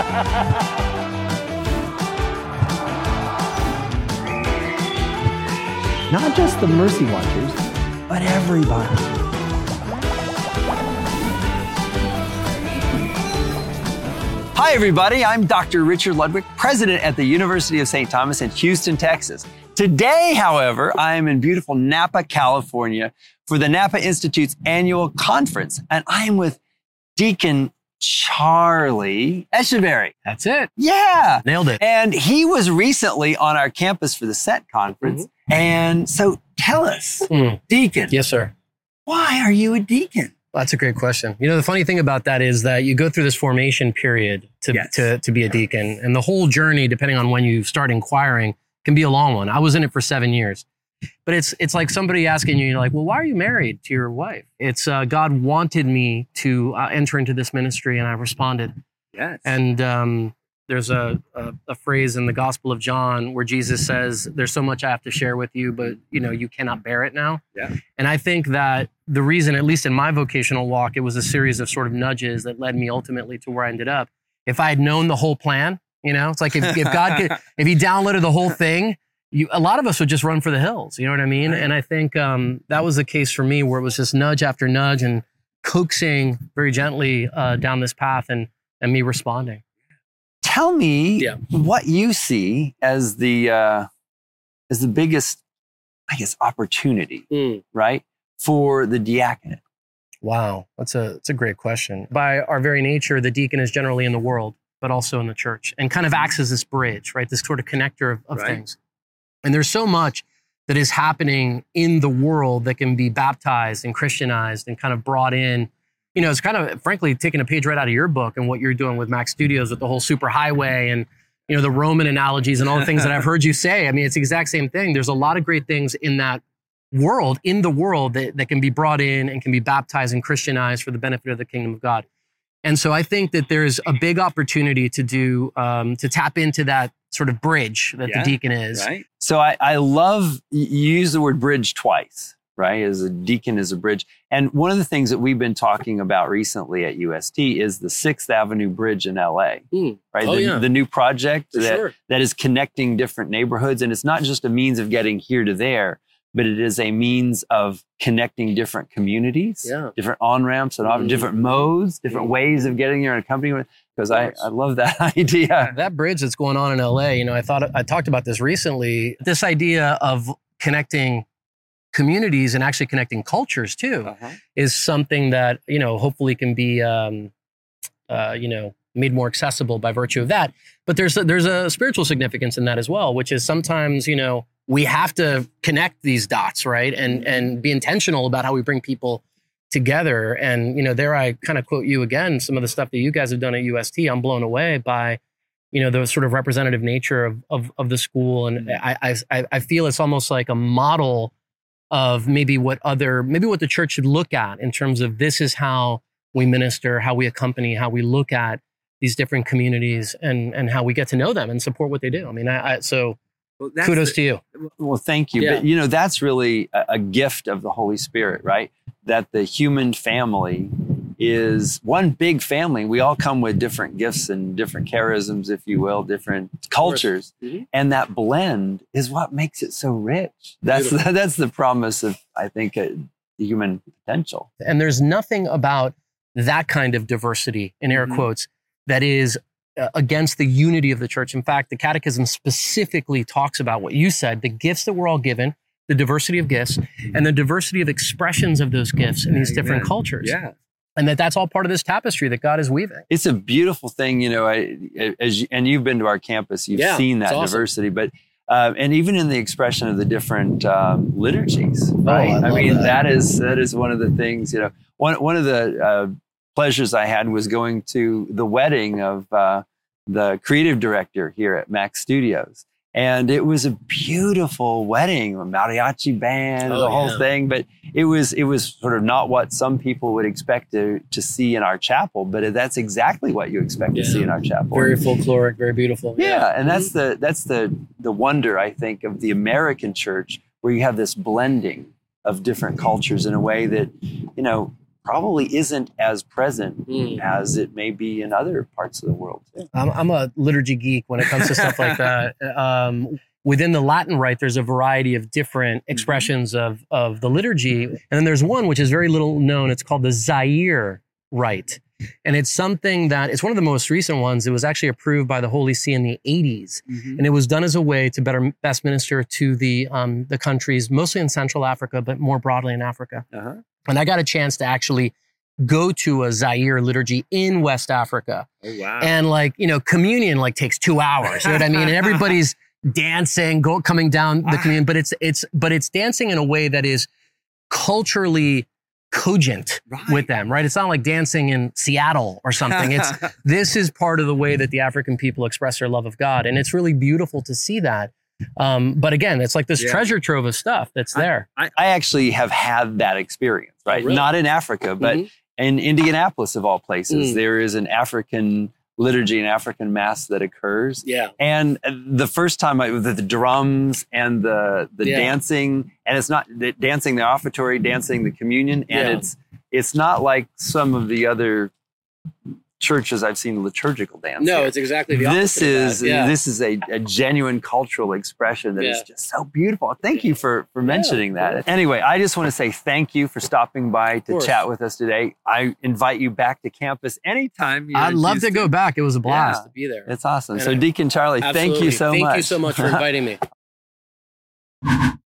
Not just the mercy watchers, but everybody. Hi, everybody. I'm Dr. Richard Ludwick, president at the University of St. Thomas in Houston, Texas. Today, however, I am in beautiful Napa, California for the Napa Institute's annual conference, and I am with Deacon Charlie Echeverry. That's it. Yeah. Nailed it. And he was recently on our campus for the SET conference. And so tell us, Mm. Deacon, Yes, sir. why are you a deacon? That's a great question. You know, the funny thing about that is that you go through this formation period to, Yes. to, to be a deacon, and the whole journey, depending on when you start inquiring, can be a long one. I was in it for seven years. But it's it's like somebody asking you, you're like, well, why are you married to your wife? It's uh, God wanted me to uh, enter into this ministry, and I responded. Yes. And um, there's a, a a phrase in the Gospel of John where Jesus says, "There's so much I have to share with you, but you know you cannot bear it now." Yeah. And I think that the reason, at least in my vocational walk, it was a series of sort of nudges that led me ultimately to where I ended up. If I had known the whole plan, you know, it's like if, if God could, if He downloaded the whole thing. You, a lot of us would just run for the hills, you know what I mean? Right. And I think um, that was the case for me, where it was just nudge after nudge and coaxing very gently uh, down this path, and and me responding. tell me Yeah. what you see as the uh, as the biggest, I guess, opportunity, right, for the diaconate. Wow, that's a that's a great question. By our very nature, the deacon is generally in the world, but also in the church, and kind of acts as this bridge, right? This sort of connector of, of Right. things. And there's so much that is happening in the world that can be baptized and Christianized and kind of brought in. You know, it's kind of frankly taking a page right out of your book and what you're doing with Max Studios with the whole superhighway and you know the Roman analogies and all the things that I've heard you say. I mean, it's the exact same thing. There's a lot of great things in that world, in the world that, that can be brought in and can be baptized and Christianized for the benefit of the kingdom of God. And so I think that there's a big opportunity to do um, to tap into that sort of bridge that Yeah, the deacon is. Right. So I, I love you use the word bridge twice, right? As a deacon is a bridge. And one of the things that we've been talking about recently at UST is the Sixth Avenue Bridge in LA, Hmm. right? Oh, the, yeah. the new project For that, sure. that is connecting different neighborhoods. And it's not just a means of getting here to there, but it is a means of connecting different communities, Yeah. different on ramps and off, Mhm. different modes, different ways of getting there and accompanying. Because I, I love that idea. That bridge that's going on in LA, you know, I thought I talked about this recently. This idea of connecting communities and actually connecting cultures too. Uh-huh. is something that you know hopefully can be um, uh, you know made more accessible by virtue of that. But there's a, there's a spiritual significance in that as well, which is sometimes you know we have to connect these dots, right, and mm-hmm. and be intentional about how we bring people together. And you know, there I kind of quote you again. Some of the stuff that you guys have done at UST, I'm blown away by. You know the sort of representative nature of of, of the school, and mm-hmm. I, I I feel it's almost like a model of maybe what other maybe what the church should look at in terms of this is how we minister how we accompany how we look at these different communities and and how we get to know them and support what they do i mean i, I so kudos to you Well, thank you. Yeah. But you know, that's really a, a gift of the Holy Spirit, right? That the human family is one big family. We all come with different gifts and different charisms, if you will, different cultures. Mhm. And that blend is what makes it so rich. That's the, that's the promise of, I think, uh, the human potential. and there's nothing about that kind of diversity in air Mhm. quotes that is against the unity of the church in fact the catechism specifically talks about what you said the gifts that we're all given the diversity of gifts and the diversity of expressions of those gifts in these different cultures Yeah. and that that's all part of this tapestry that god is weaving It's a beautiful thing, you know. I, as you, and you've been to our campus, you've Yeah, seen that awesome. diversity, but uh, and even in the expression of the different um, liturgies, Oh, right? I mean, that. that is that is one of the things. You know, one one of the uh, pleasures I had was going to the wedding of uh, the creative director here at Max Studios. And it was a beautiful wedding, a mariachi band, Oh, the whole yeah. thing. But it was it was sort of not what some people would expect to to see in our chapel, but that's exactly what you expect to see in our chapel. very folkloric very beautiful yeah, and that's mm-hmm. the that's the the wonder I think of the American church, where you have this blending of different cultures in a way that you know probably isn't as present Mm. as it may be in other parts of the world. I'm, I'm a liturgy geek when it comes to stuff like that. Um, within the Latin rite, there's a variety of different expressions of, of the liturgy. And then there's one which is very little known. It's called the Zaire rite. And it's something that it's one of the most recent ones. It was actually approved by the Holy See in the 80s. And it was done as a way to better best minister to the um, the countries, mostly in Central Africa, but more broadly in Africa. Uh-huh. And I got a chance to actually go to a Zaire liturgy in West Africa. Oh wow! and like you know communion like takes two hours you know what i mean? And everybody's dancing go coming down the ah. communion but it's it's but it's dancing in a way that is culturally cogent with them right? It's not like dancing in seattle or something. It's this is part of the way that the african people express their love of god. And it's really beautiful to see that um, but again it's like this Yeah. treasure trove of stuff that's there I, I actually have had that experience, right? Oh, really? Not in Africa, but Mhm. in Indianapolis, of all places, Mm. there is an African liturgy, an African mass that occurs. yeah And uh, the first time, I, the, the drums and the the Yeah. dancing, and it's not the, dancing the offertory, dancing the communion, and Yeah. it's it's not like some of the other churches I've seen liturgical dance. no here. it's exactly the this opposite of that. is yeah. this is a, a genuine cultural expression that is Yeah. just so beautiful. Thank you for for mentioning cool. that. Anyway, I just want to say thank you for stopping by to chat with us today. I invite you back to campus anytime. you're i'd in love to Houston. go back it was a blast Yeah. to be there It's awesome. And so I- Deacon Charlie, thank you so thank much. Thank you so much for inviting me